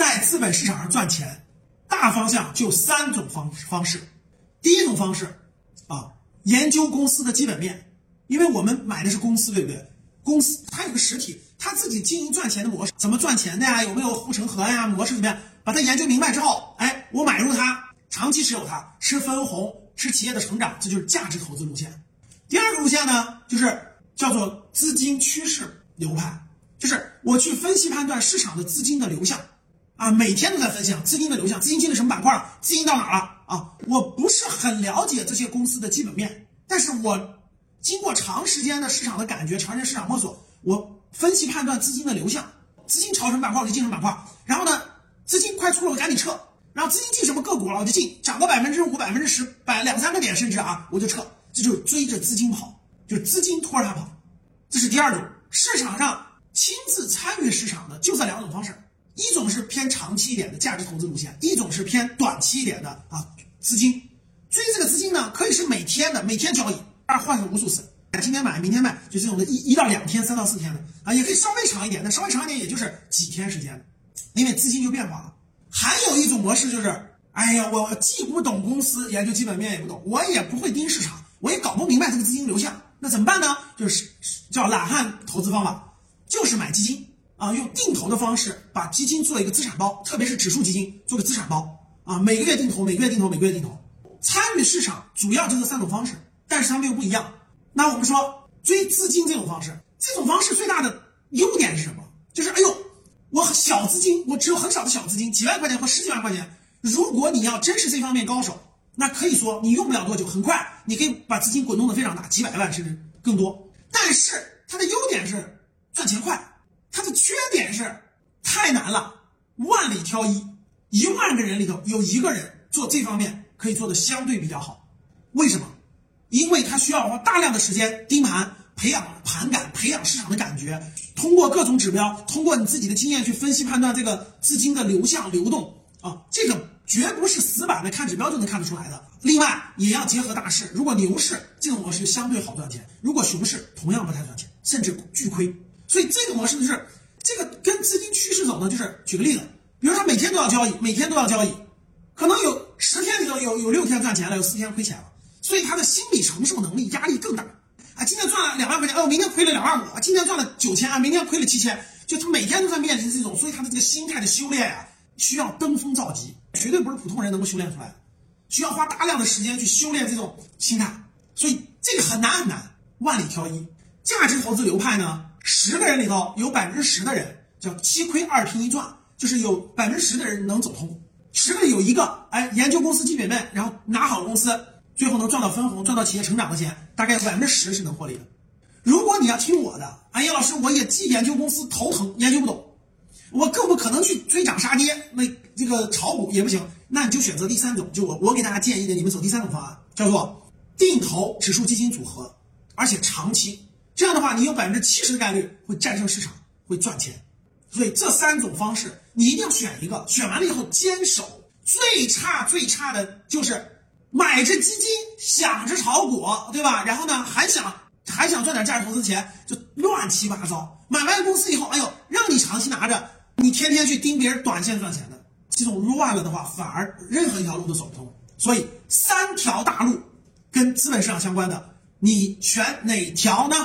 在资本市场上赚钱，大方向就三种方方式。第一种方式啊，研究公司的基本面，因为我们买的是公司，对不对？公司它有个实体，它自己经营赚钱的模式，怎么赚钱的呀？有没有护城河呀？模式怎么样？把它研究明白之后，哎，我买入它，长期持有它，吃分红，吃企业的成长，这就是价值投资路线。第二个路线呢，就是叫做资金趋势流派，就是我去分析判断市场的资金的流向，啊，每天都在分享资金的流向，资金进了什么板块，资金到哪了啊？我不是很了解这些公司的基本面，但是我经过长时间的市场的感觉，长时间市场摸索，我分析判断资金的流向，资金朝什么板块我就进什么板块，然后呢，资金快出了我赶紧撤，然后资金进什么个股了我就进，涨个百分之五、百分之十、百两三个点甚至啊我就撤。这就是追着资金跑，就是资金拖着它跑，这是第二种。市场上亲自参与市场的就这两种方式，一种是偏长期一点的价值投资路线，一种是偏短期一点的啊资金。追这个资金呢，可以是每天的，每天交易，二换成无数次，今天买明天卖，就这种的一一到两天、三到四天的啊，也可以稍微长一点，那稍微长一点也就是几天时间，因为资金就变化了。还有一种模式就是，哎呀，我既不懂公司，研究基本面也不懂，我也不会盯市场。我也搞不明白这个资金流向，那怎么办呢？就是叫懒汉投资方法，就是买基金啊，用定投的方式把基金做一个资产包，特别是指数基金做个资产包啊，每个月定投，每个月定投，每个月定投。参与市场主要就这三种方式，但是它们又不一样。那我们说追资金这种方式，这种方式最大的优点是什么？就是哎呦，我小资金，我只有很少的小资金，几万块钱或十几万块钱，如果你要真是这方面高手。那可以说你用不了多久，很快你可以把资金滚动的非常大，几百万甚至更多。但是它的优点是赚钱快，是太难了，万里挑一，一万个人里头有一个人做这方面可以做的相对比较好。为什么？因为他需要花大量的时间盯盘，培养盘感，培养市场的感觉，通过各种指标，通过你自己的经验去分析判断这个资金的流向流动啊，这个。绝不是死板的看指标就能看得出来的。另外，也要结合大势。如果牛市这种模式相对好赚钱，如果熊市同样不太赚钱，甚至巨亏。所以这个模式就是这个跟资金趋势走呢，就是举个例子，比如说每天都要交易，每天都要交易，可能有十天里头有有六天赚钱了，有四天亏钱了，所以他的心理承受能力压力更大。啊，今天赚了两万块钱，哦，明天亏了两万五，今天赚了九千啊，明天亏了七千，就他每天都在面临这种，所以他的这个心态的修炼呀。需要登峰造极，绝对不是普通人能够修炼出来的，需要花大量的时间去修炼这种心态，所以这个很难很难，万里挑一。价值投资流派呢，十个人里头有百分之十的人叫七亏二平一赚，就是有百分之十的人能走通，十个里有一个，哎，研究公司基本面，然后拿好公司，最后能赚到分红，赚到企业成长的钱，大概百分之十是能获利的。如果你要听我的，哎呀，老师，我也既研究公司头疼，研究不懂。我更不可能去追涨杀跌，那这个炒股也不行，那你就选择第三种，就我我给大家建议的，你们走第三种方案，叫做定投指数基金组合，而且长期，这样的话，你有百分之七十的概率会战胜市场，会赚钱。所以这三种方式你一定要选一个，选完了以后坚守。最差最差的就是买着基金想着炒股，对吧？然后呢还想还想赚点价值投资钱，就乱七八糟。买完公司以后，哎呦，让你长期拿着。你天天去盯别人短线赚钱的这种乱了的话，反而任何一条路都走不通。所以三条大路跟资本市场相关的，你选哪条呢？